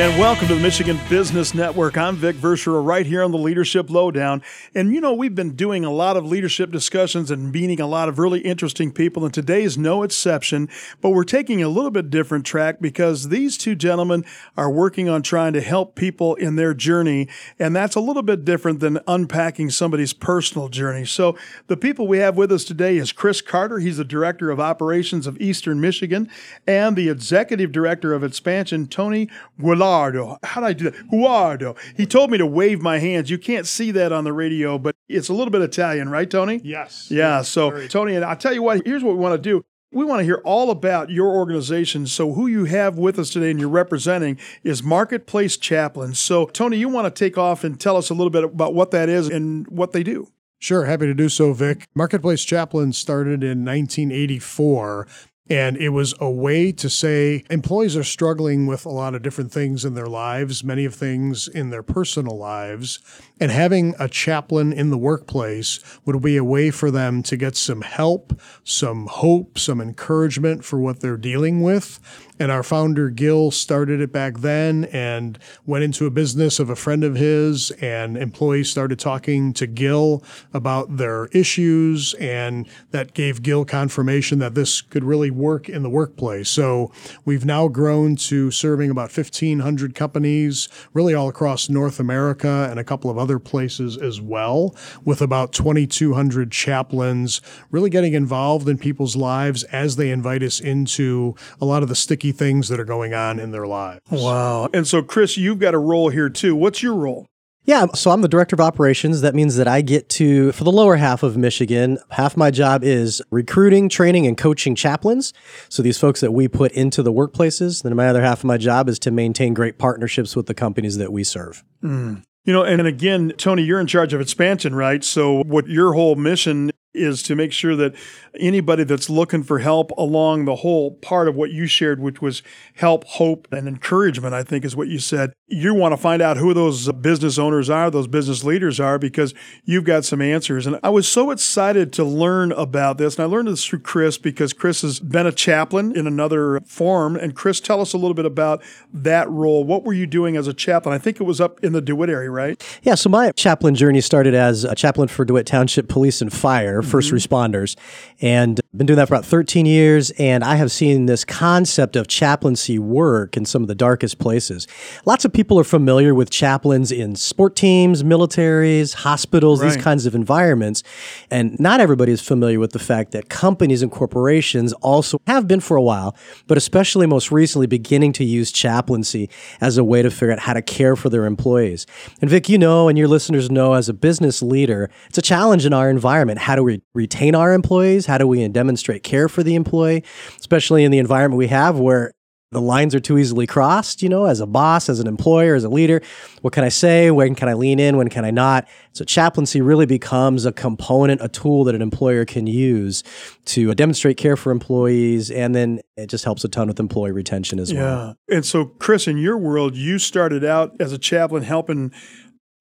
And welcome to the Michigan Business Network. I'm Vic Verchereau right here on the Leadership Lowdown. And you know, we've been doing a lot of leadership discussions and meeting a lot of really interesting people, and today is no exception. But we're taking a little bit different track because these two gentlemen are working on trying to help people in their journey, and that's a little bit different than unpacking somebody's personal journey. So the people we have with us today is Chris Carter. He's the Director of Operations of Eastern Michigan, and the Executive Director of Expansion, Tony Guillard. Guardo. How did I do that? Guardo. He told me to wave my hands. You can't see that on the radio, but it's a little bit Italian, right, Tony? Yes. Yeah. So, Tony, and I'll tell you what, here's what we want to do. We want to hear all about your organization. So, who you have with us today and you're representing is Marketplace Chaplains. So, Tony, you want to take off and tell us a little bit about what that is and what they do. Sure, happy to do so, Vic. Marketplace Chaplains started in 1984 and it was a way to say employees are struggling with a lot of different things in their lives, many of things in their personal lives. And having a chaplain in the workplace would be a way for them to get some help, some hope, some encouragement for what they're dealing with. And our founder, Gil, started it back then and went into a business of a friend of his. And employees started talking to Gil about their issues. And that gave Gil confirmation that this could really work in the workplace. So we've now grown to serving about 1,500 companies, really all across North America and a couple of other places as well, with about 2,200 chaplains really getting involved in people's lives as they invite us into a lot of the sticky things that are going on in their lives. Wow. And so, Chris, you've got a role here too. What's your role? Yeah, so I'm the director of operations. That means that I get to, for the lower half of Michigan, half my job is recruiting, training, and coaching chaplains. So these folks that we put into the workplaces. Then my other half of my job is to maintain great partnerships with the companies that we serve. Mm. You know, and again, Tony, you're in charge of expansion, right? So, what your whole mission is to make sure that anybody that's looking for help along the whole part of what you shared, which was help, hope, and encouragement, I think is what you said. You want to find out who those business owners are, those business leaders are, because you've got some answers. And I was so excited to learn about this. And I learned this through Chris because Chris has been a chaplain in another form. And Chris, tell us a little bit about that role. What were you doing as a chaplain? I think it was up in the DeWitt area, right? Yeah. So my chaplain journey started as a chaplain for DeWitt Township Police and Fire, 1st mm-hmm. responders. And been doing that for about 13 years. And I have seen this concept of chaplaincy work in some of the darkest places. Lots of people are familiar with chaplains in sport teams, militaries, hospitals, right. these kinds of environments. And not everybody is familiar with the fact that companies and corporations also have been for a while, but especially most recently beginning to use chaplaincy as a way to figure out how to care for their employees. And Vic, you know, and your listeners know as a business leader, it's a challenge in our environment. How do we retain our employees? How do we demonstrate care for the employee, especially in the environment we have where the lines are too easily crossed, you know, as a boss, as an employer, as a leader. What can I say? When can I lean in? When can I not? So chaplaincy really becomes a component, a tool that an employer can use to demonstrate care for employees. And then it just helps a ton with employee retention as yeah. well. Yeah. And so, Chris, in your world, you started out as a chaplain helping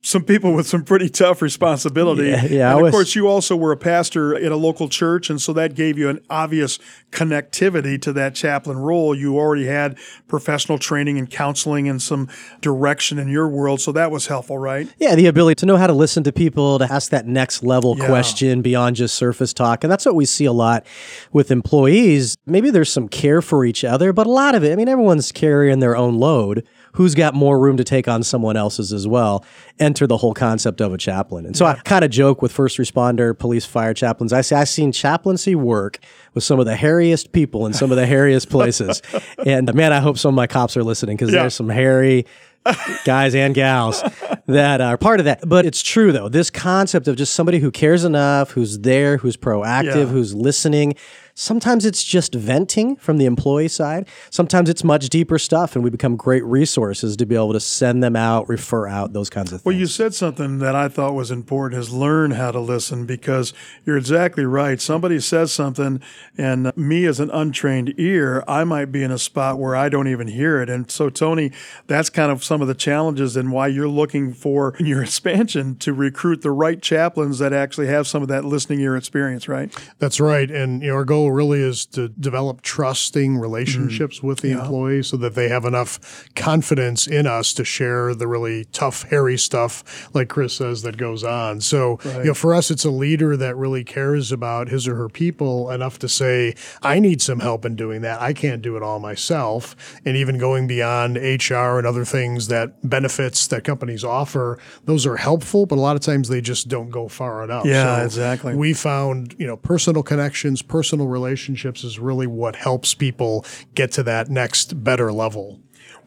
some people with some pretty tough responsibility. Yeah, yeah and of was, course, you also were a pastor in a local church, and so that gave you an obvious connectivity to that chaplain role. You already had professional training and counseling and some direction in your world, so that was helpful, right? Yeah, the ability to know how to listen to people, to ask that next level yeah. question beyond just surface talk. And that's what we see a lot with employees. Maybe there's some care for each other, but a lot of it, I mean, everyone's carrying their own load who's got more room to take on someone else's as well, enter the whole concept of a chaplain. And so yeah. I kind of joke with first responder, police, fire chaplains. I say I've seen chaplaincy work with some of the hairiest people in some of the hairiest places. and man, I hope some of my cops are listening because yeah. there's some hairy guys and gals that are part of that. But it's true though. This concept of just somebody who cares enough, who's there, who's proactive, yeah. who's listening, Sometimes it's just venting from the employee side. Sometimes it's much deeper stuff, and we become great resources to be able to send them out, refer out, those kinds of things. Well, you said something that I thought was important is learn how to listen because you're exactly right. Somebody says something, and me as an untrained ear, I might be in a spot where I don't even hear it. And so, Tony, that's kind of some of the challenges and why you're looking for in your expansion to recruit the right chaplains that actually have some of that listening ear experience, right? That's right. And you know, our goal goal really is to develop trusting relationships Mm-hmm. with the employees so that they have enough confidence in us to share the really tough, hairy stuff, like Chris says, that goes on. So, you know, for us, it's a leader that really cares about his or her people enough to say, I need some help in doing that. I can't do it all myself. And even going beyond HR and other things that benefits that companies offer, those are helpful, but a lot of times they just don't go far enough. Yeah, exactly. We found, you know, personal connections, personal relationships is really what helps people get to that next better level.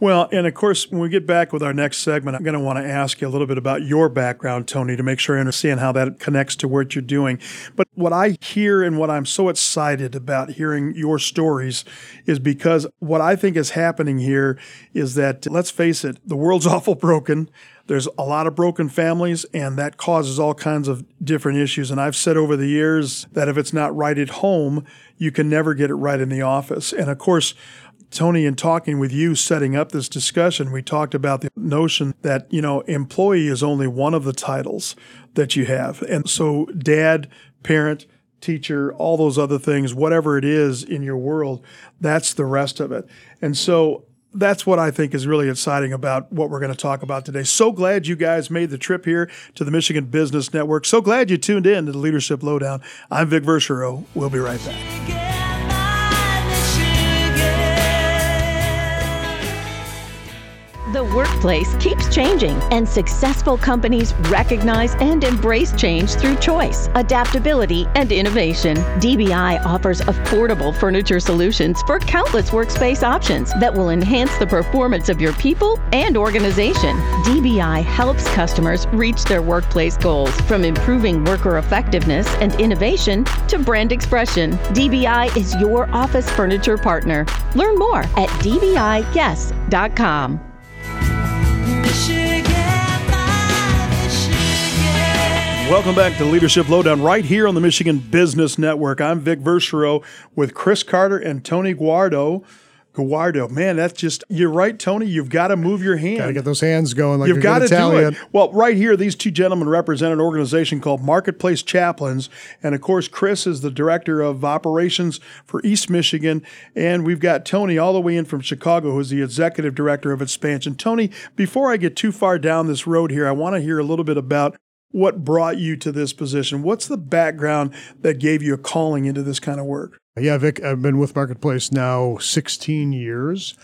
Well, and of course, when we get back with our next segment, I'm going to want to ask you a little bit about your background, Tony, to make sure I understand how that connects to what you're doing. But what I hear and what I'm so excited about hearing your stories is because what I think is happening here is that, let's face it, the world's awful broken. There's a lot of broken families, and that causes all kinds of different issues. And I've said over the years that if it's not right at home, you can never get it right in the office. And of course, Tony, in talking with you, setting up this discussion, we talked about the notion that, you know, employee is only one of the titles that you have. And so, dad, parent, teacher, all those other things, whatever it is in your world, that's the rest of it. And so, that's what I think is really exciting about what we're going to talk about today. So glad you guys made the trip here to the Michigan Business Network. So glad you tuned in to the Leadership Lowdown. I'm Vic Verchereau. We'll be right back. Workplace keeps changing, and successful companies recognize and embrace change through choice, adaptability, and innovation. DBI offers affordable furniture solutions for countless workspace options that will enhance the performance of your people and organization. DBI helps customers reach their workplace goals from improving worker effectiveness and innovation to brand expression. DBI is your office furniture partner. Learn more at dbiyes.com. Welcome back to Leadership Lowdown right here on the Michigan Business Network. I'm Vic Verchereau with Chris Carter and Tony Guardo. Guardo, man, that's just, you're right, Tony. You've got to move your hand. Got to get those hands going like You've got to do it. Well, right here, these two gentlemen represent an organization called Marketplace Chaplains. And of course, Chris is the director of operations for East Michigan. And we've got Tony all the way in from Chicago, who's the executive director of expansion. Tony, before I get too far down this road here, I want to hear a little bit about what brought you to this position. What's the background that gave you a calling into this kind of work? Yeah, Vic, I've been with Marketplace now 16 years.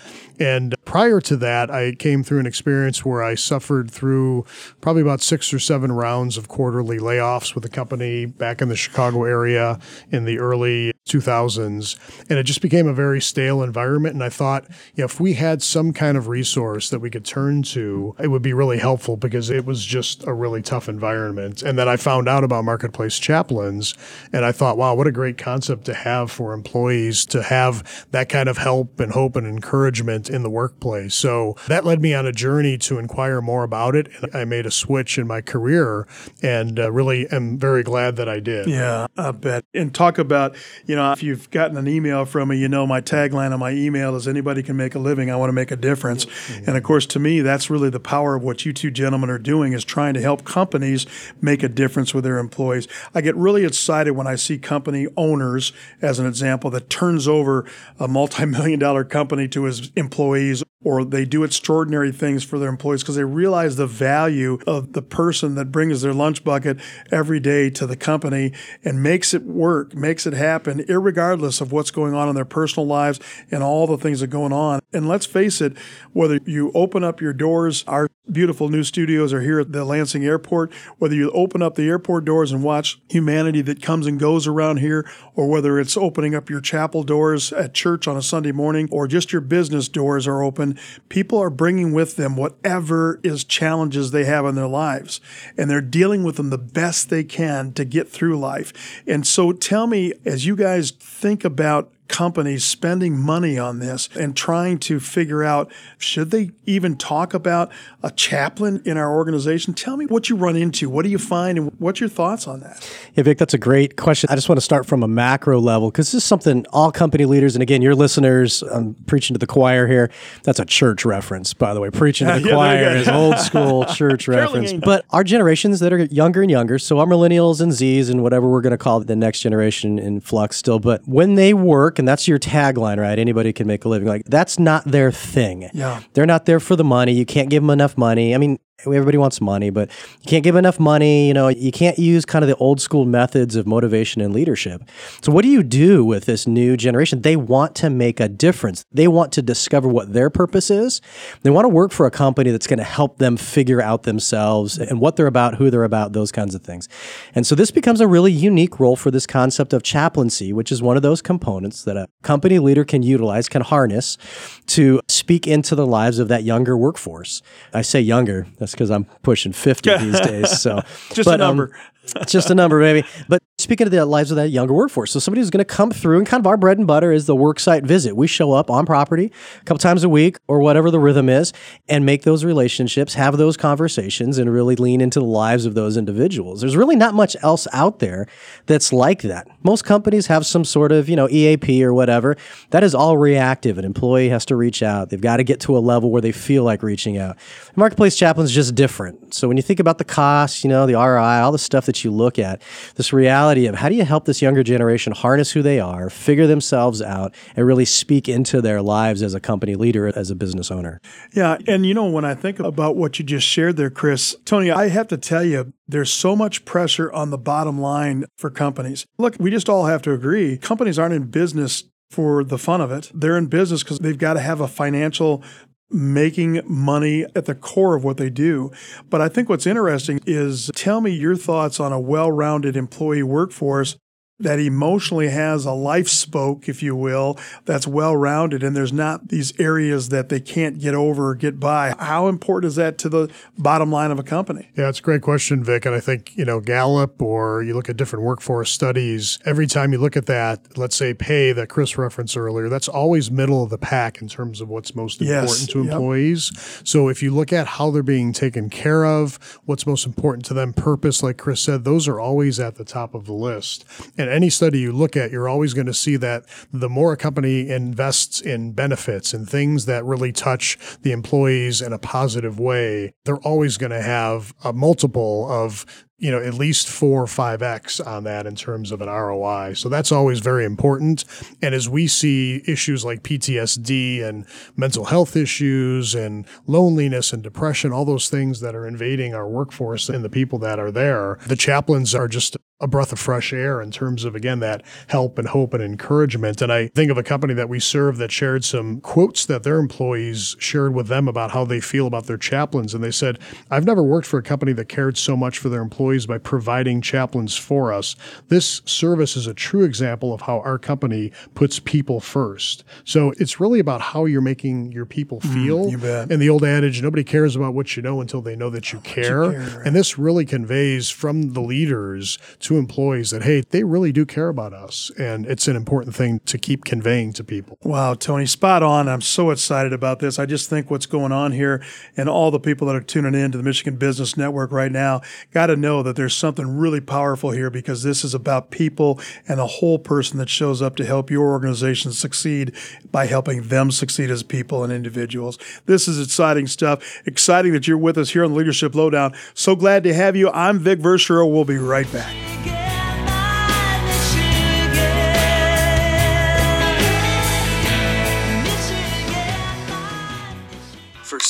And prior to that, I came through an experience where I suffered through probably about six or seven rounds of quarterly layoffs with the company back in the Chicago area in the early 2000s. And it just became a very stale environment. And I thought, you know, if we had some kind of resource that we could turn to, it would be really helpful because it was just a really tough environment. And then I found out about Marketplace Chaplains, and I thought, wow, what a great concept to have for employees to have that kind of help and hope and encouragement in the workplace. So that led me on a journey to inquire more about it. And I made a switch in my career and uh, really am very glad that I did. Yeah, I bet. And talk about, you know, if you've gotten an email from me, you know, my tagline on my email is anybody can make a living. I want to make a difference. And of course, to me, that's really the power of what you two gentlemen are doing is trying to help companies make a difference with their employees. I get really excited when I see company owners, as an example, that turns over a multi-million dollar company to his employees or they do extraordinary things for their employees because they realize the value of the person that brings their lunch bucket every day to the company and makes it work, makes it happen, irregardless of what's going on in their personal lives and all the things that are going on. And let's face it, whether you open up your doors, our beautiful new studios are here at the Lansing Airport, whether you open up the airport doors and watch humanity that comes and goes around here, or whether it's opening up your chapel doors at church on a Sunday morning, or just your business doors are open, people are bringing with them whatever is challenges they have in their lives. And they're dealing with them the best they can to get through life. And so tell me, as you guys think about companies spending money on this and trying to figure out should they even talk about a chaplain in our organization? Tell me what you run into. What do you find and what's your thoughts on that? Yeah, Vic, that's a great question. I just want to start from a macro level because this is something all company leaders, and again, your listeners, I'm preaching to the choir here. That's a church reference, by the way. Preaching to the Yeah, choir is old school church reference. But our generations that are younger and younger, so our millennials and Zs and whatever we're going to call the next generation in flux still, but when they work, and that's your tagline, right? Anybody can make a living. Like, that's not their thing. Yeah. They're not there for the money. You can't give them enough money. I mean, everybody wants money, but you can't give enough money. You know, you can't use kind of the old school methods of motivation and leadership. So, what do you do with this new generation? They want to make a difference. They want to discover what their purpose is. They want to work for a company that's going to help them figure out themselves and what they're about, who they're about, those kinds of things. And so, this becomes a really unique role for this concept of chaplaincy, which is one of those components that a company leader can utilize, can harness to speak into the lives of that younger workforce. I say younger, that's because I'm pushing 50 these days. So Just a but, um, number. It's just a number, baby. But speaking of the lives of that younger workforce, so somebody who's going to come through and kind of our bread and butter is the worksite visit. We show up on property a couple times a week or whatever the rhythm is and make those relationships, have those conversations, and really lean into the lives of those individuals. There's really not much else out there that's like that. Most companies have some sort of, you know, EAP or whatever. That is all reactive. An employee has to reach out. They've got to get to a level where they feel like reaching out. Marketplace chaplain is just different. So when you think about the costs, you know, the ROI, all the stuff that you look at, this reality of how do you help this younger generation harness who they are, figure themselves out, and really speak into their lives as a company leader, as a business owner. Yeah. And you know, when I think about what you just shared there, Chris, Tony, I have to tell you, there's so much pressure on the bottom line for companies. Look, we just all have to agree companies aren't in business for the fun of it. They're in business because they've got to have a financial making money at the core of what they do. But I think what's interesting is tell me your thoughts on a well rounded employee workforce that emotionally has a life spoke, if you will, that's well rounded, and there's not these areas that they can't get over or get by. How important is that to the bottom line of a company? Yeah, it's a great question, Vic. And I think, you know, Gallup or you look at different workforce studies, every time you look at that, let's say pay that Chris referenced earlier, that's always middle of the pack in terms of what's most Yes, important to yep. employees. So if you look at how they're being taken care of, what's most important to them, purpose, like Chris said, those are always at the top of the list. And any study you look at, you're always going to see that the more a company invests in benefits and things that really touch the employees in a positive way, they're always going to have a multiple of you know, at least four or five X on that in terms of an ROI. So that's always very important. And as we see issues like PTSD and mental health issues and loneliness and depression, all those things that are invading our workforce and the people that are there, the chaplains are just a breath of fresh air in terms of again that help and hope and encouragement. And i think of a company that we serve that shared some quotes that their employees shared with them about how they feel about their chaplains. And they said i've never worked for a company that cared so much for their employees by providing chaplains for us. This service is a true example of how our company puts people first. So it's really about how you're making your people mm, feel. you bet. and the old adage nobody cares about what you know until they know that you care. care, right. and this really conveys from the leaders to employees that, hey, they really do care about us. And it's an important thing to keep conveying to people. Wow, Tony, spot on. I'm so excited about this. I just think what's going on here and all the people that are tuning in to the Michigan Business Network right now got to know that there's something really powerful here because this is about people and the whole person that shows up to help your organization succeed by helping them succeed as people and individuals. This is exciting stuff. Exciting that you're with us here on the Leadership Lowdown. So glad to have you. I'm Vic Verchereau. We'll be right back.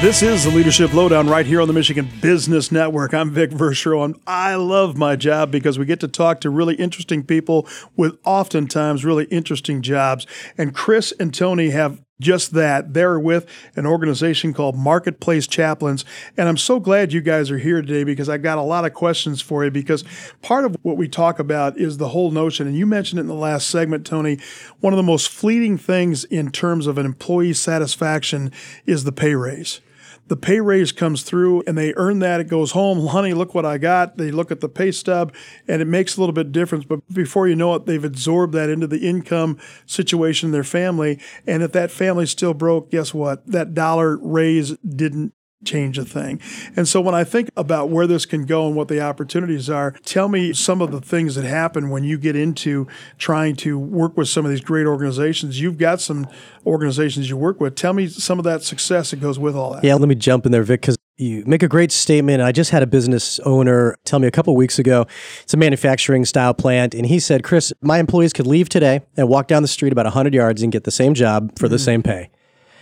This is the Leadership Lowdown right here on the Michigan Business Network. I'm Vic Verchereau, and I love my job because we get to talk to really interesting people with oftentimes really interesting jobs. And Chris and Tony have just that. They're with an organization called Marketplace Chaplains. And I'm so glad you guys are here today because I got a lot of questions for you because part of what we talk about is the whole notion. And you mentioned it in the last segment, Tony. One of the most fleeting things in terms of an employee satisfaction is the pay raise the pay raise comes through and they earn that. It goes home, honey, look what I got. They look at the pay stub and it makes a little bit difference. But before you know it, they've absorbed that into the income situation in their family. And if that family's still broke, guess what? That dollar raise didn't change a thing. And so when I think about where this can go and what the opportunities are, tell me some of the things that happen when you get into trying to work with some of these great organizations. You've got some organizations you work with. Tell me some of that success that goes with all that. Yeah, let me jump in there, Vic, because you make a great statement. I just had a business owner tell me a couple weeks ago, it's a manufacturing style plant, and he said, Chris, my employees could leave today and walk down the street about 100 yards and get the same job for mm-hmm. the same pay.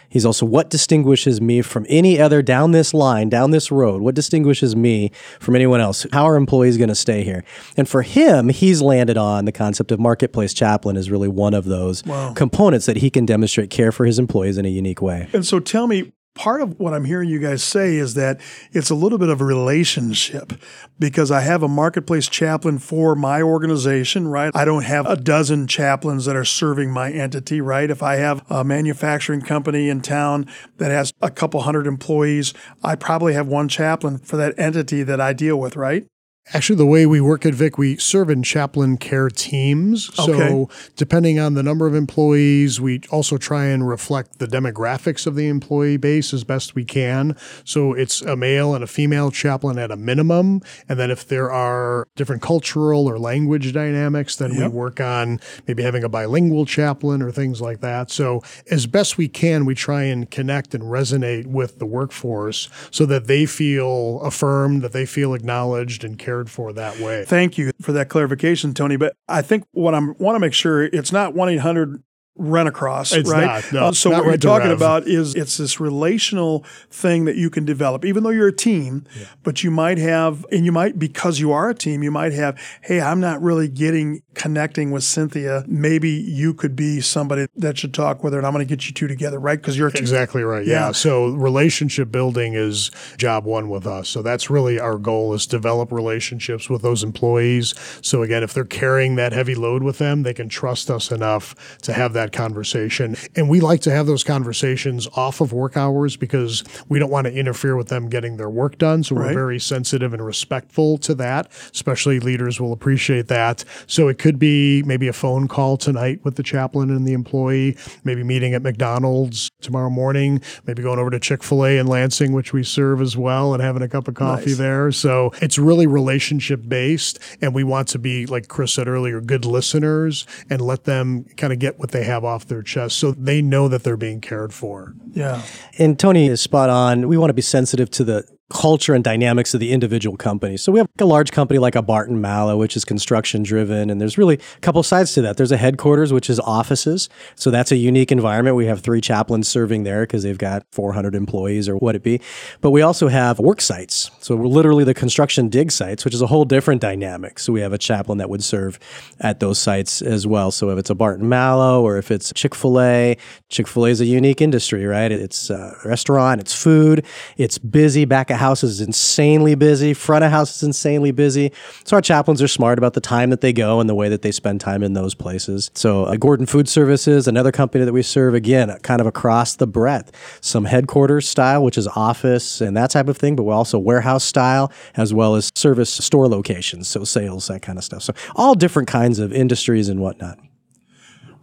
He's also what distinguishes me from any other down this line, down this road? What distinguishes me from anyone else? How are employees going to stay here? And for him, he's landed on the concept of marketplace chaplain is really one of those wow. components that he can demonstrate care for his employees in a unique way. And so tell me, part of what I'm hearing you guys say is that it's a little bit of a relationship because I have a marketplace chaplain for my organization, right? I don't have a dozen chaplains that are serving my entity, right? If I have a manufacturing company in town that has a couple hundred employees, I probably have one chaplain for that entity that I deal with, right? Actually, the way we work at Vic, we serve in chaplain care teams. Okay. So, depending on the number of employees, we also try and reflect the demographics of the employee base as best we can. So, it's a male and a female chaplain at a minimum. And then, if there are different cultural or language dynamics, then yep. we work on maybe having a bilingual chaplain or things like that. So, as best we can, we try and connect and resonate with the workforce so that they feel affirmed, that they feel acknowledged and cared cared for that way. Thank you for that clarification, Tony. But I think what I want to make sure it's not 1 800 rent across, it's right? Not, no, uh, so what we're talking about is it's this relational thing that you can develop, even though you're a team. Yeah. But you might have, and you might because you are a team, you might have, hey, I'm not really getting connecting with Cynthia. Maybe you could be somebody that should talk with her, and I'm going to get you two together, right? Because you're exactly right. Yeah. yeah. So relationship building is job one with us. So that's really our goal: is develop relationships with those employees. So again, if they're carrying that heavy load with them, they can trust us enough to have that that conversation. And we like to have those conversations off of work hours because we don't want to interfere with them getting their work done. So we're very sensitive and respectful to that, especially leaders will appreciate that. So it could be maybe a phone call tonight with the chaplain and the employee, maybe meeting at McDonald's tomorrow morning, maybe going over to Chick fil A in Lansing, which we serve as well, and having a cup of coffee nice. there. So it's really relationship based. And we want to be, like Chris said earlier, good listeners and let them kind of get what they have have off their chest so they know that they're being cared for. Yeah. And Tony is spot on. We want to be sensitive to the culture and dynamics of the individual company. So we have a large company like a Barton Malow, which is construction driven, and there's really a couple sides to that. There's a headquarters, which is offices. So that's a unique environment. We have three chaplains serving there because they've got 400 employees or what it be. But we also have work sites. So we're literally the construction dig sites, which is a whole different dynamic. So we have a chaplain that would serve at those sites as well. So if it's a Barton Malow or if it's Chick-fil-A, Chick-fil-A is a unique industry, right? It's a restaurant, it's food, it's busy back of house is insanely busy. Front of house is insanely busy. So our chaplains are smart about the time that they go and the way that they spend time in those places. So uh, Gordon Food Services, another company that we serve, again, kind of across the breadth. Some headquarters style, which is office and that type of thing, but we're also warehouse style as well as service store locations. So sales, that kind of stuff. So all different kinds of industries and whatnot.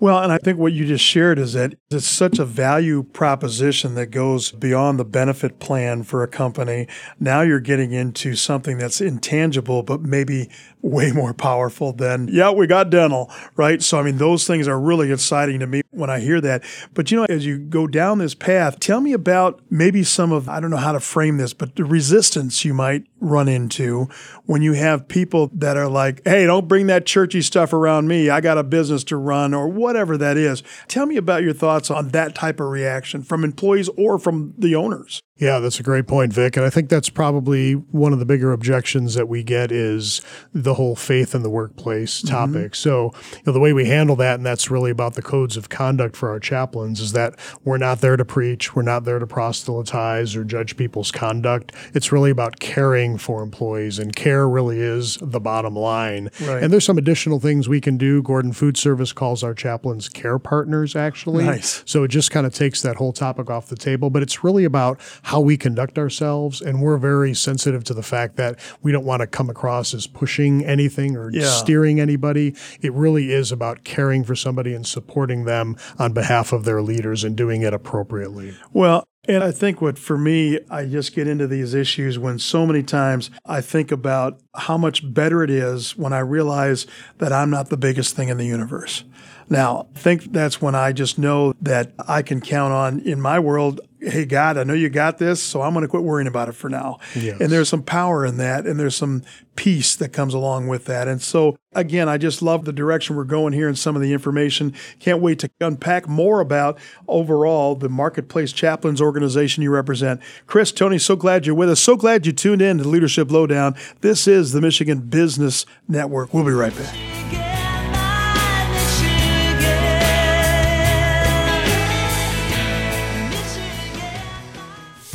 Well, and I think what you just shared is that it's such a value proposition that goes beyond the benefit plan for a company. Now you're getting into something that's intangible, but maybe way more powerful than, yeah, we got dental, right? So, I mean, those things are really exciting to me when I hear that. But, you know, as you go down this path, tell me about maybe some of, I don't know how to frame this, but the resistance you might run into when you have people that are like, hey, don't bring that churchy stuff around me. I got a business to run or whatever that is. Tell me about your thoughts on that type of reaction from employees or from the owners. Yeah, that's a great point, Vic. And I think that's probably one of the bigger objections that we get is the whole faith in the workplace topic. Mm-hmm. So, you know, the way we handle that, and that's really about the codes of conduct for our chaplains, is that we're not there to preach, we're not there to proselytize or judge people's conduct. It's really about caring for employees, and care really is the bottom line. Right. And there's some additional things we can do. Gordon Food Service calls our chaplains care partners, actually. Nice. So it just kind of takes that whole topic off the table, but it's really about how we conduct ourselves. And we're very sensitive to the fact that we don't want to come across as pushing anything or yeah. steering anybody. It really is about caring for somebody and supporting them on behalf of their leaders and doing it appropriately. Well, and I think what for me, I just get into these issues when so many times I think about how much better it is when I realize that I'm not the biggest thing in the universe. Now, I think that's when I just know that I can count on in my world, hey, God, I know you got this, so I'm going to quit worrying about it for now. Yes. And there's some power in that, and there's some peace that comes along with that. And so, again, I just love the direction we're going here and some of the information. Can't wait to unpack more about overall the Marketplace Chaplains organization you represent. Chris, Tony, so glad you're with us. So glad you tuned in to Leadership Lowdown. This is the Michigan Business Network. We'll be right back.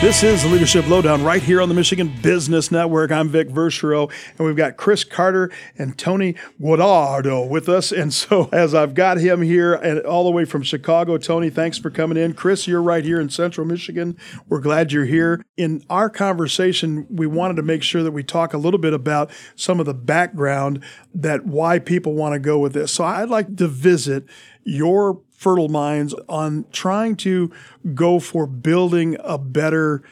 This is the Leadership Lowdown right here on the Michigan Business Network. I'm Vic Verchereau, and we've got Chris Carter and Tony Guadardo with us. And so, as I've got him here and all the way from Chicago, Tony, thanks for coming in. Chris, you're right here in Central Michigan. We're glad you're here. In our conversation, we wanted to make sure that we talk a little bit about some of the background that why people want to go with this. So, I'd like to visit your fertile minds on trying to go for building a better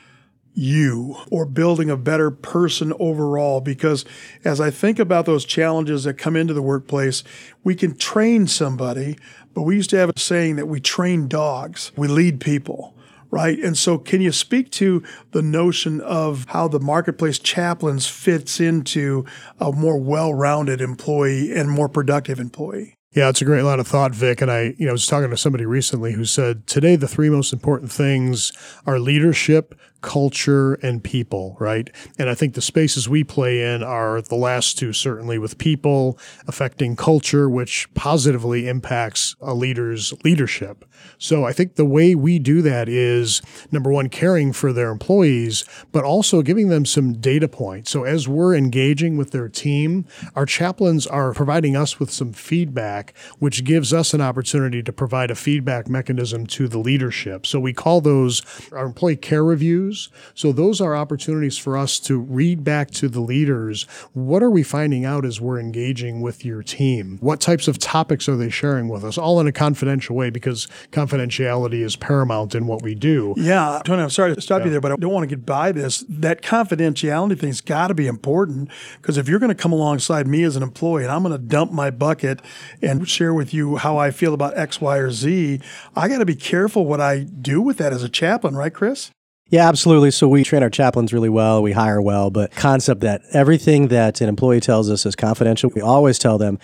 you or building a better person overall. Because as I think about those challenges that come into the workplace, we can train somebody, but we used to have a saying that we train dogs, we lead people. Right. And so, can you speak to the notion of how the marketplace chaplains fits into a more well rounded employee and more productive employee? Yeah, it's a great line of thought, Vic. And I, you know, I was talking to somebody recently who said today the three most important things are leadership, culture and people, right? And I think the spaces we play in are the last two, certainly with people affecting culture, which positively impacts a leader's leadership. So I think the way we do that is number one, caring for their employees, but also giving them some data points. So as we're engaging with their team, our chaplains are providing us with some feedback, which gives us an opportunity to provide a feedback mechanism to the leadership. So we call those our employee care reviews issues. So those are opportunities for us to read back to the leaders. What are we finding out as we're engaging with your team? What types of topics are they sharing with us? All in a confidential way because confidentiality is paramount in what we do. Yeah, Tony, I'm sorry to stop yeah. you there, but I don't want to get by this. That confidentiality thing's got to be important because if you're going to come alongside me as an employee and I'm going to dump my bucket and share with you how I feel about X, Y, or Z, I got to be careful what I do with that as a chaplain, right, Chris? Yeah, absolutely. So we train our chaplains really well, we hire well, but concept that everything that an employee tells us is confidential. We always tell them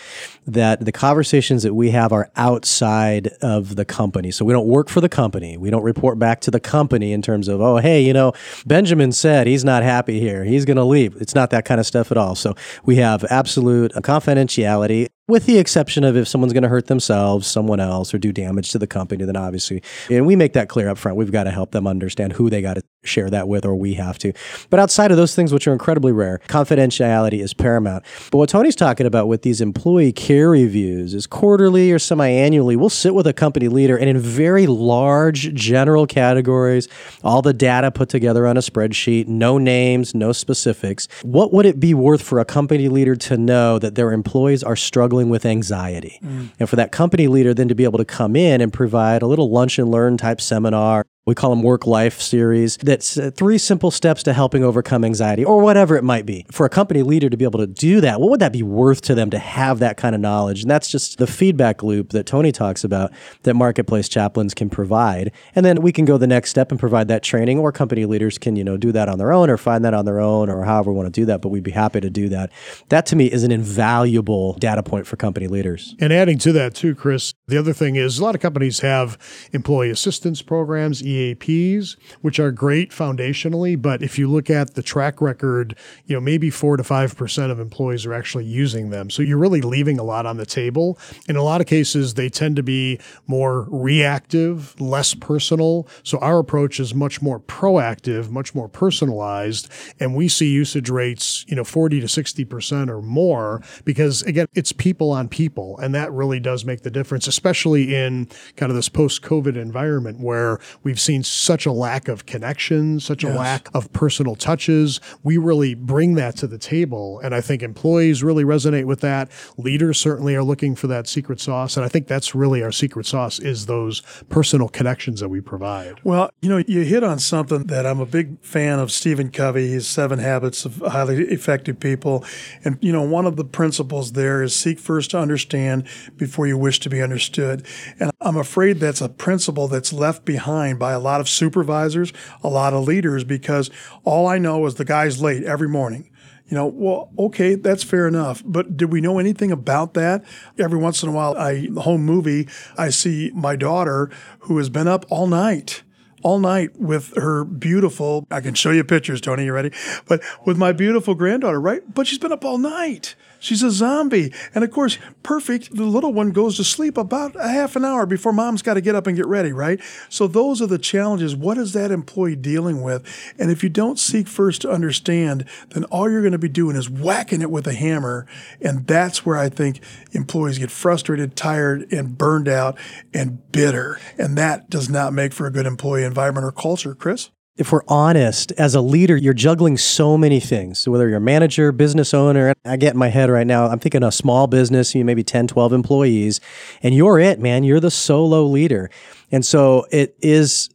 that the conversations that we have are outside of the company. So we don't work for the company. We don't report back to the company in terms of, oh, hey, you know, Benjamin said he's not happy here. He's going to leave. It's not that kind of stuff at all. So we have absolute confidentiality with the exception of if someone's going to hurt themselves, someone else, or do damage to the company, then obviously, and we make that clear up front. We've got to help them understand who they got to share that with, or we have to. But outside of those things, which are incredibly rare, confidentiality is paramount. But what Tony's talking about with these employee care reviews is quarterly or semi annually, we'll sit with a company leader and in very large general categories, all the data put together on a spreadsheet, no names, no specifics. What would it be worth for a company leader to know that their employees are struggling? Struggling with anxiety. Mm. And for that company leader then to be able to come in and provide a little lunch and learn type seminar we call them work life series. That's uh, three simple steps to helping overcome anxiety or whatever it might be. For a company leader to be able to do that, what would that be worth to them to have that kind of knowledge? And that's just the feedback loop that Tony talks about that marketplace chaplains can provide. And then we can go the next step and provide that training or company leaders can, you know, do that on their own or find that on their own or however we want to do that, but we'd be happy to do that. That to me is an invaluable data point for company leaders. And adding to that too, Chris, the other thing is a lot of companies have employee assistance programs, EAPs, which are great foundationally. But if you look at the track record, you know, maybe four to 5% of employees are actually using them. So you're really leaving a lot on the table. In a lot of cases, they tend to be more reactive, less personal. So our approach is much more proactive, much more personalized. And we see usage rates, you know, 40 to 60% or more because again, it's people on people. And that really does make the difference, especially in kind of this post COVID environment where we've seen such a lack of connection, such a lack of personal touches. We really bring that to the table. And I think employees really resonate with that. Leaders certainly are looking for that secret sauce. And I think that's really our secret sauce is those personal connections that we provide. Well, you know, you hit on something that I'm a big fan of Stephen Covey, his seven habits of highly effective people. And, you know, one of the principles there is seek first to understand before you wish to be understood. And I'm afraid that's a principle that's left behind by a lot of supervisors, a lot of leaders, because all I know is the guy's late every morning. You know, well, okay, that's fair enough. But did we know anything about that? Every once in a while, I home movie, I see my daughter who has been up all night all night with her beautiful, I can show you pictures, Tony, you ready? But with my beautiful granddaughter, right? But she's been up all night. She's a zombie. And of course, perfect, the little one goes to sleep about a half an hour before mom's got to get up and get ready, right? So those are the challenges. What is that employee dealing with? And if you don't seek first to understand, then all you're going to be doing is whacking it with a hammer. And that's where I think employees get frustrated, tired, and burned out and bitter. And that does not make for a good employee environment or culture, Chris if we're honest, as a leader, you're juggling so many things. So whether you're a manager, business owner, I get in my head right now, I'm thinking a small business, you maybe 10, 12 employees, and you're it, man. You're the solo leader. And so it is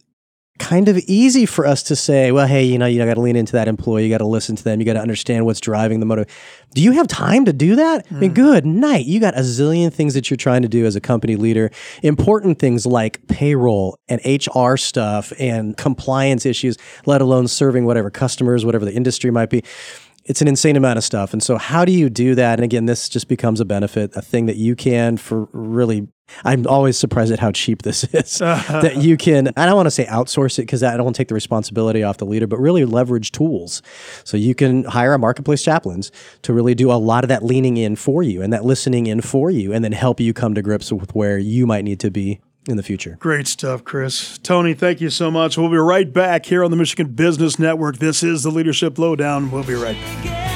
kind of easy for us to say, well, hey, you know, you got to lean into that employee, you got to listen to them, you got to understand what's driving the motive. Do you have time to do that? Mm. I mean, good night. You got a zillion things that you're trying to do as a company leader. Important things like payroll and HR stuff and compliance issues, let alone serving whatever customers, whatever the industry might be it's an insane amount of stuff. And so, how do you do that? And again, this just becomes a benefit, a thing that you can for really I'm always surprised at how cheap this is. that you can, I don't want to say outsource it because I don't want to take the responsibility off the leader, but really leverage tools. So you can hire a marketplace chaplains to really do a lot of that leaning in for you and that listening in for you, and then help you come to grips with where you might need to be in the future. Great stuff, Chris. Tony, thank you so much. We'll be right back here on the Michigan Business Network. This is the Leadership Lowdown. We'll be right back.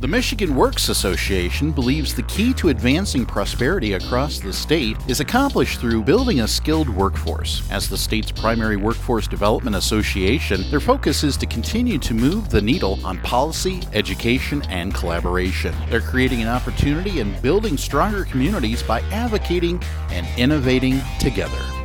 The Michigan Works Association believes the key to advancing prosperity across the state is accomplished through building a skilled workforce. As the state's primary workforce development association, their focus is to continue to move the needle on policy, education, and collaboration. They're creating an opportunity and building stronger communities by advocating and innovating together.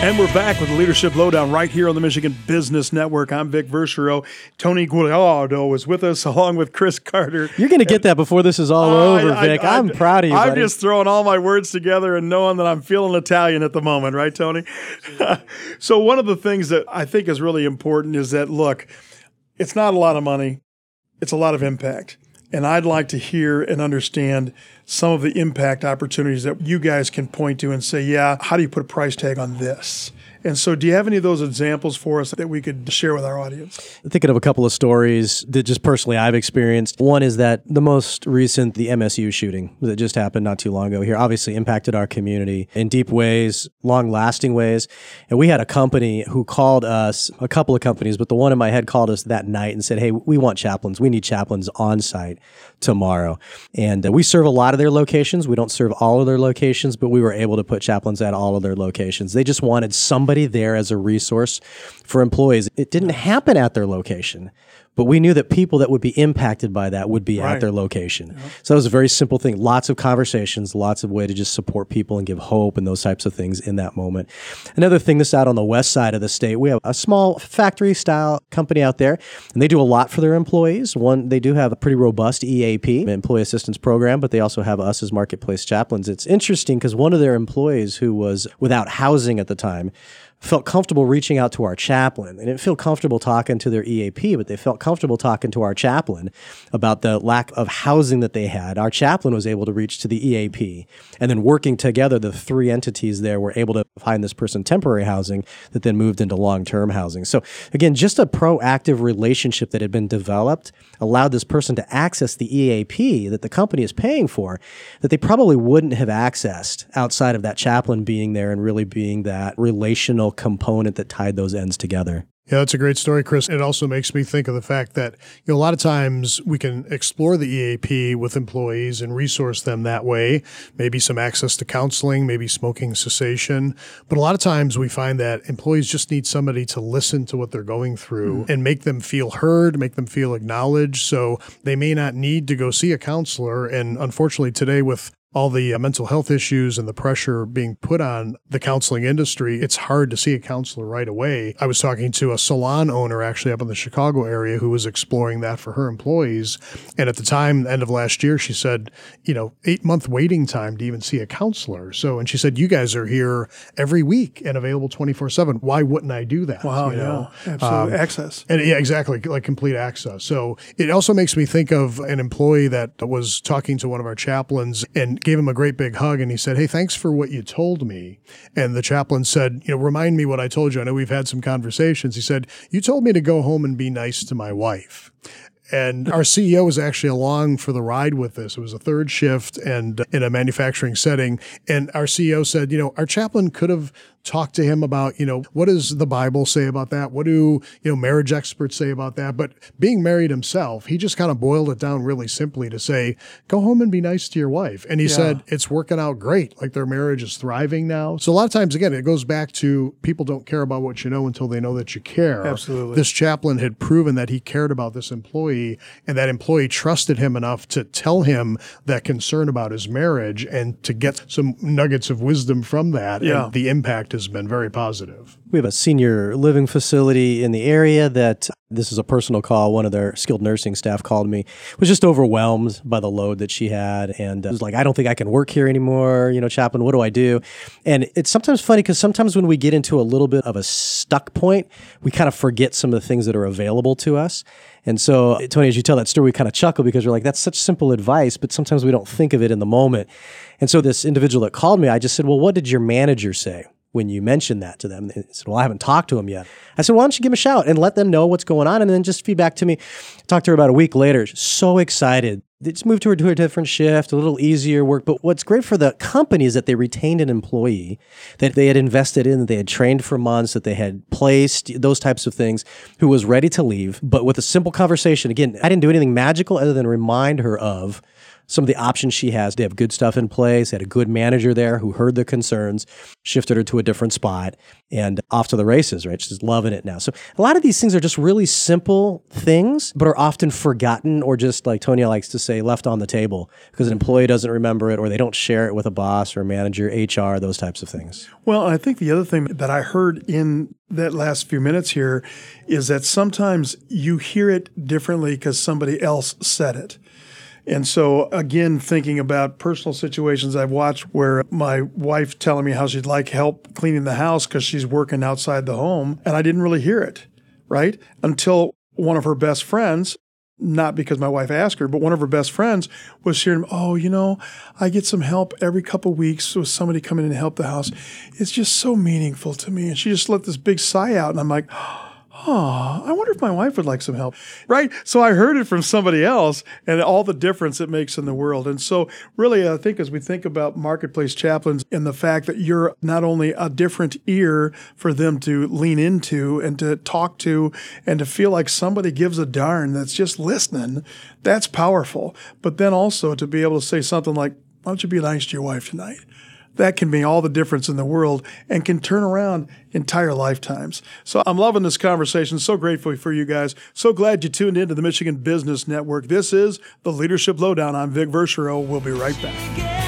And we're back with the Leadership Lowdown right here on the Michigan Business Network. I'm Vic Verchereau. Tony Guglielmo is with us along with Chris Carter. You're going to get that before this is all uh, over, Vic. I, am proud of you. I'm buddy. just throwing all my words together and knowing that I'm feeling Italian at the moment, right, Tony? so, one of the things that I think is really important is that, look, it's not a lot of money, it's a lot of impact. And I'd like to hear and understand some of the impact opportunities that you guys can point to and say, yeah, how do you put a price tag on this? And so, do you have any of those examples for us that we could share with our audience? I'm thinking of a couple of stories that just personally I've experienced. One is that the most recent, the MSU shooting that just happened not too long ago here, obviously impacted our community in deep ways, long lasting ways. And we had a company who called us, a couple of companies, but the one in my head called us that night and said, Hey, we want chaplains. We need chaplains on site tomorrow. And uh, we serve a lot of their locations. We don't serve all of their locations, but we were able to put chaplains at all of their locations. They just wanted somebody there as a resource for employees. It didn't happen at their location. But we knew that people that would be impacted by that would be Right. at their location. So it was a very simple thing. Lots of conversations, lots of way to just support people and give hope and those types of things in that moment. Another thing that's out on the west side of the state, we have a small factory style company out there, and they do a lot for their employees. One, they do have a pretty robust EAP, employee assistance program, but they also have us as marketplace chaplains. It's interesting because one of their employees who was without housing at the time felt comfortable reaching out to our chaplain. They didn't feel comfortable talking to their EAP, but they felt comfortable talking to our chaplain about the lack of housing that they had. Our chaplain was able to reach to the EAP. And then working together, the three entities there were able to find this person temporary housing that then moved into long term housing. So, again, just a proactive relationship that had been developed allowed this person to access the EAP that the company is paying for that they probably wouldn't have accessed outside of that chaplain being there and really being that relational component that tied those ends together. Yeah, that's a great story, Chris. It also makes me think of the fact that you know a lot of times we can explore the EAP with employees and resource them that way. Maybe some access to counseling, maybe smoking cessation. But a lot of times we find that employees just need somebody to listen to what they're going through hmm. and make them feel heard, make them feel acknowledged. So they may not need to go see a counselor. And unfortunately, today with all the uh, mental health issues and the pressure being put on the counseling industry, it's hard to see a counselor right away. I was talking to a salon owner actually up in the Chicago area who was exploring that for her employees. And at the time, end of last year, she said, you know, eight month waiting time to even see a counselor. So, and she said, you guys are here every week and available 24 seven. Why wouldn't I do that? Wow, You know? yeah, absolutely. Access. And yeah, exactly, like complete access. So it also makes me think of an employee that was talking to one of our chaplains and gave him a great big hug. And he said, Hey, thanks for what you told me. And the chaplain said, You know, remind me what I told you. I know we've had some conversations. He said, You told me to go home and be nice to my wife. And our CEO was actually along for the ride with this. It was a third shift and in a manufacturing setting. And our CEO said, you know, our chaplain could have talked to him about, you know, what does the Bible say about that? What do, you know, marriage experts say about that? But being married himself, he just kind of boiled it down really simply to say, go home and be nice to your wife. And he Yeah. said, it's working out great. Like their marriage is thriving now. So a lot of times, again, it goes back to people don't care about what you know until they know that you care. Absolutely. This chaplain had proven that he cared about this employee and that employee trusted him enough to tell him that concern about his marriage and to get some nuggets of wisdom from that. Yeah. And the impact has been very positive. We have a senior living facility in the area that this is a personal call. One of their skilled nursing staff called me, was just overwhelmed by the load that she had, and was like, "I don't think I can work here anymore." You know, chaplain, what do I do? And it's sometimes funny because sometimes when we get into a little bit of a stuck point, we kind of forget some of the things that are available to us. And so, Tony, as you tell that story, we kind of chuckle because we're like, "That's such simple advice," but sometimes we don't think of it in the moment. And so, this individual that called me, I just said, "Well, what did your manager say?" When you mentioned that to them. They said, Well, I haven't talked to him yet. I said, Why don't you give him a shout and let them know what's going on and then just feedback to me. Talked to her about a week later. So excited. They just moved her to a different shift, a little easier work. But what's great for the company is that they retained an employee that they had invested in, that they had trained for months, that they had placed, those types of things, who was ready to leave. But with a simple conversation, again, I didn't do anything magical other than remind her of some of the options she has. They have good stuff in place. They had a good manager there who heard the concerns, shifted her to a different spot, and off to the races, right? She's loving it now. So a lot of these things are just really simple things, but are often forgotten or just like Tonya likes to say, left on the table because an employee doesn't remember it or they don't share it with a boss or a manager, HR, those types of things. Well, I think the other thing that I heard in that last few minutes here is that sometimes you hear it differently because somebody else said it. And so, again, thinking about personal situations I've watched where my wife telling me how she'd like help cleaning the house because she's working outside the home, and I didn't really hear it, right? Until one of her best friends not because my wife asked her, but one of her best friends was sharing, oh, you know, I get some help every couple weeks with somebody coming in to help the house. It's just so meaningful to me. And she just let this big sigh out. And I'm like, oh, I wonder if my wife would like some help. Right. So I heard it from somebody else and all the difference it makes in the world. And so, really, I think as we think about marketplace chaplains and the fact that you're not only a different ear for them to lean into and to talk to and to feel like somebody gives a darn that's just listening, that's powerful. But then also to be able to say something like, why don't you be nice to your wife tonight? That can make all the difference in the world and can turn around entire lifetimes. So I'm loving this conversation. So grateful for you guys. So glad you tuned into the Michigan Business Network. This is the Leadership Lowdown. I'm Vic Verchereau. We'll be right back.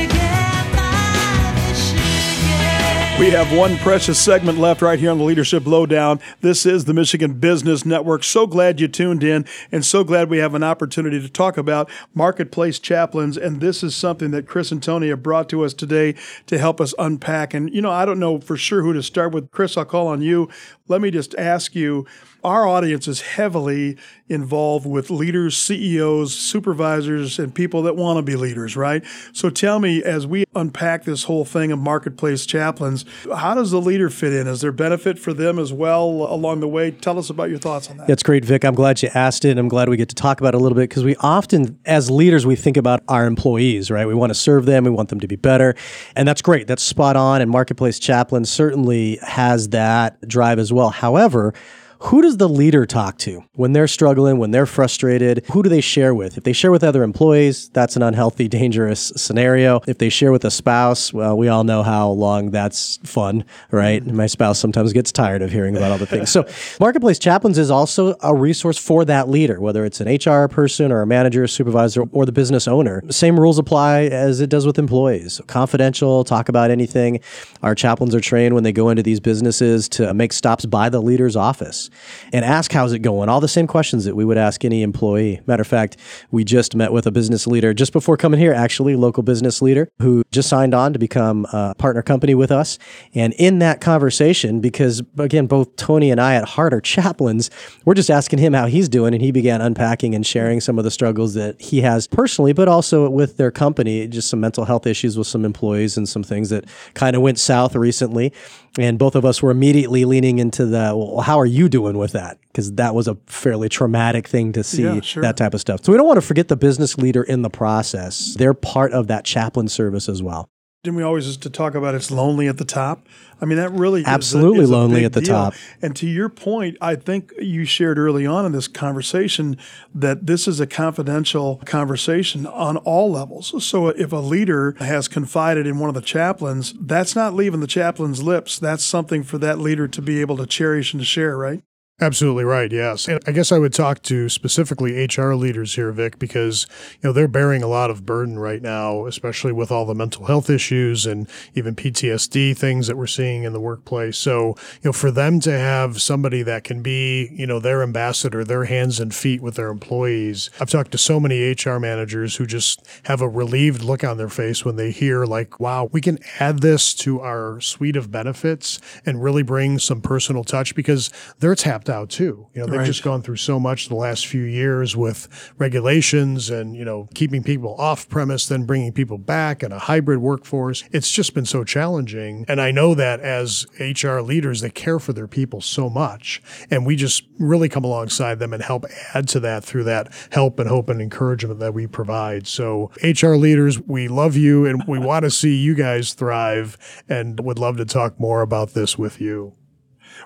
We have one precious segment left right here on the Leadership Lowdown. This is the Michigan Business Network. So glad you tuned in and so glad we have an opportunity to talk about marketplace chaplains. And this is something that Chris and Tony have brought to us today to help us unpack. And, you know, I don't know for sure who to start with. Chris, I'll call on you. Let me just ask you our audience is heavily involved with leaders, CEOs, supervisors, and people that want to be leaders, right? So tell me, as we unpack this whole thing of marketplace chaplains, how does the leader fit in? Is there benefit for them as well along the way? Tell us about your thoughts on that. That's great, Vic. I'm glad you asked it. I'm glad we get to talk about it a little bit because we often, as leaders, we think about our employees, right? We want to serve them, we want them to be better. And that's great. That's spot on. And Marketplace Chaplain certainly has that drive as well. However, who does the leader talk to when they're struggling, when they're frustrated? Who do they share with? If they share with other employees, that's an unhealthy, dangerous scenario. If they share with a spouse, well, we all know how long that's fun, right? Mm-hmm. My spouse sometimes gets tired of hearing about all the things. So, Marketplace Chaplains is also a resource for that leader, whether it's an HR person or a manager, supervisor, or the business owner. Same rules apply as it does with employees. Confidential, talk about anything. Our chaplains are trained when they go into these businesses to make stops by the leader's office and ask how's it going. All the same questions that we would ask any employee. Matter of fact, we just met with a business leader just before coming here, actually, local business leader who just signed on to become a partner company with us. And in that conversation, because again, both Tony and I at heart are chaplains, we're just asking him how he's doing. And he began unpacking and sharing some of the struggles that he has personally, but also with their company, just some mental health issues with some employees and some things that kind of went south recently. And both of us were immediately leaning into the, well, how are you doing with that? Because that was a fairly traumatic thing to see, yeah, sure. that type of stuff. So we don't want to forget the business leader in the process. They're part of that chaplain service as well. Didn't we always used to talk about it's lonely at the top? I mean, that really absolutely is a, is lonely at the deal. top. And to your point, I think you shared early on in this conversation that this is a confidential conversation on all levels. So if a leader has confided in one of the chaplains, that's not leaving the chaplain's lips. That's something for that leader to be able to cherish and to share, right? Absolutely right. Yes. And I guess I would talk to specifically HR leaders here, Vic, because, you know, they're bearing a lot of burden right now, especially with all the mental health issues and even PTSD things that we're seeing in the workplace. So, you know, for them to have somebody that can be, you know, their ambassador, their hands and feet with their employees. I've talked to so many HR managers who just have a relieved look on their face when they hear like, wow, we can add this to our suite of benefits and really bring some personal touch because they're tapped out too. You know, they've Right. just gone through so much the last few years with regulations and, you know, keeping people off premise, then bringing people back and a hybrid workforce. It's just been so challenging. And I know that as HR leaders, they care for their people so much. And we just really come alongside them and help add to that through that help and hope and encouragement that we provide. So, HR leaders, we love you and we want to see you guys thrive and would love to talk more about this with you.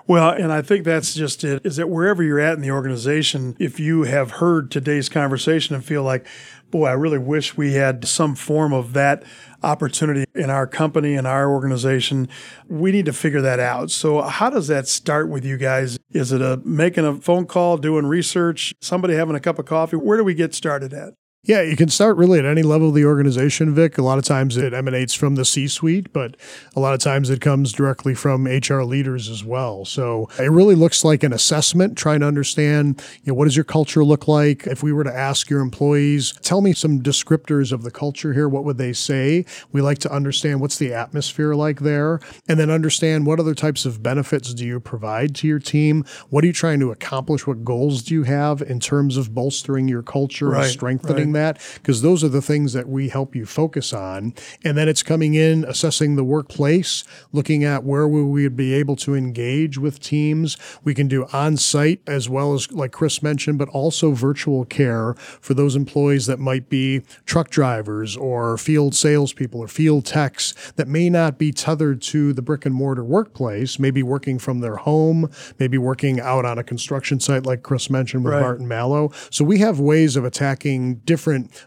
Well, and I think that's just it is that wherever you're at in the organization, if you have heard today's conversation and feel like, boy, I really wish we had some form of that opportunity in our company and our organization, we need to figure that out. So, how does that start with you guys? Is it a making a phone call, doing research, somebody having a cup of coffee? Where do we get started at? Yeah, you can start really at any level of the organization, Vic. A lot of times it emanates from the C suite, but a lot of times it comes directly from HR leaders as well. So it really looks like an assessment, trying to understand, you know, what does your culture look like? If we were to ask your employees, tell me some descriptors of the culture here, what would they say? We like to understand what's the atmosphere like there, and then understand what other types of benefits do you provide to your team? What are you trying to accomplish? What goals do you have in terms of bolstering your culture Right, and strengthening right. That because those are the things that we help you focus on. And then it's coming in, assessing the workplace, looking at where we would be able to engage with teams. We can do on site as well as, like Chris mentioned, but also virtual care for those employees that might be truck drivers or field salespeople or field techs that may not be tethered to the brick and mortar workplace, maybe working from their home, maybe working out on a construction site, like Chris mentioned with Right. Martin Mallow. So we have ways of attacking different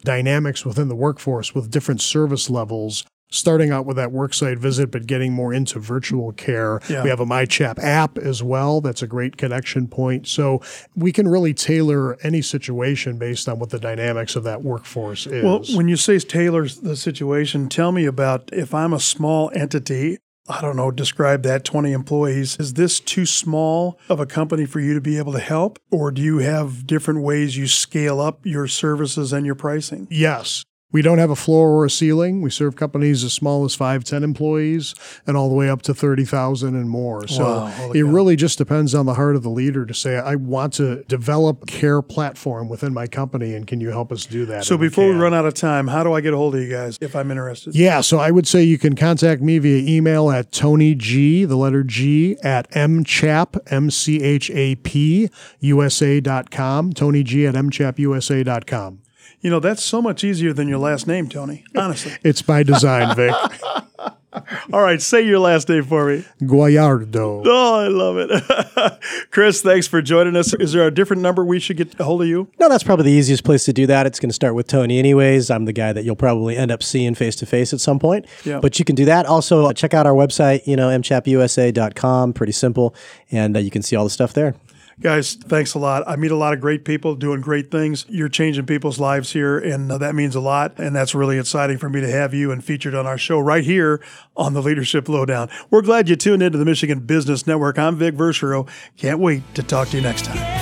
dynamics within the workforce with different service levels. Starting out with that worksite visit, but getting more into virtual care. Yeah. We have a MyChap app as well. That's a great connection point. So we can really tailor any situation based on what the dynamics of that workforce is. Well, when you say tailor the situation, tell me about if I'm a small entity. I don't know, describe that 20 employees. Is this too small of a company for you to be able to help? Or do you have different ways you scale up your services and your pricing? Yes. We don't have a floor or a ceiling. We serve companies as small as five, 10 employees and all the way up to 30,000 and more. So Wow, it cow. really just depends on the heart of the leader to say, I want to develop a care platform within my company. And can you help us do that? So And before we can. run out of time, how do I get a hold of you guys if I'm interested? Yeah, so I would say you can contact me via email at Tony G, the letter G, at mchap, M-C-H-A-P, USA.com. Tony G at MCHAP, mchapusa.com. You know, that's so much easier than your last name, Tony. Honestly. It's by design, Vic. All right, say your last name for me. Guagliardo. Oh, I love it. Chris, thanks for joining us. Is there a different number we should get a hold of you? No, that's probably the easiest place to do that. It's going to start with Tony, anyways. I'm the guy that you'll probably end up seeing face to face at some point. Yeah. But you can do that. Also, uh, check out our website, you know, mchapusa.com. Pretty simple. And uh, you can see all the stuff there. Guys, thanks a lot. I meet a lot of great people doing great things. You're changing people's lives here, and uh, that means a lot. And that's really exciting for me to have you and featured on our show right here on the Leadership Lowdown. We're glad you tuned into the Michigan Business Network. I'm Vic Verchereau. Can't wait to talk to you next time.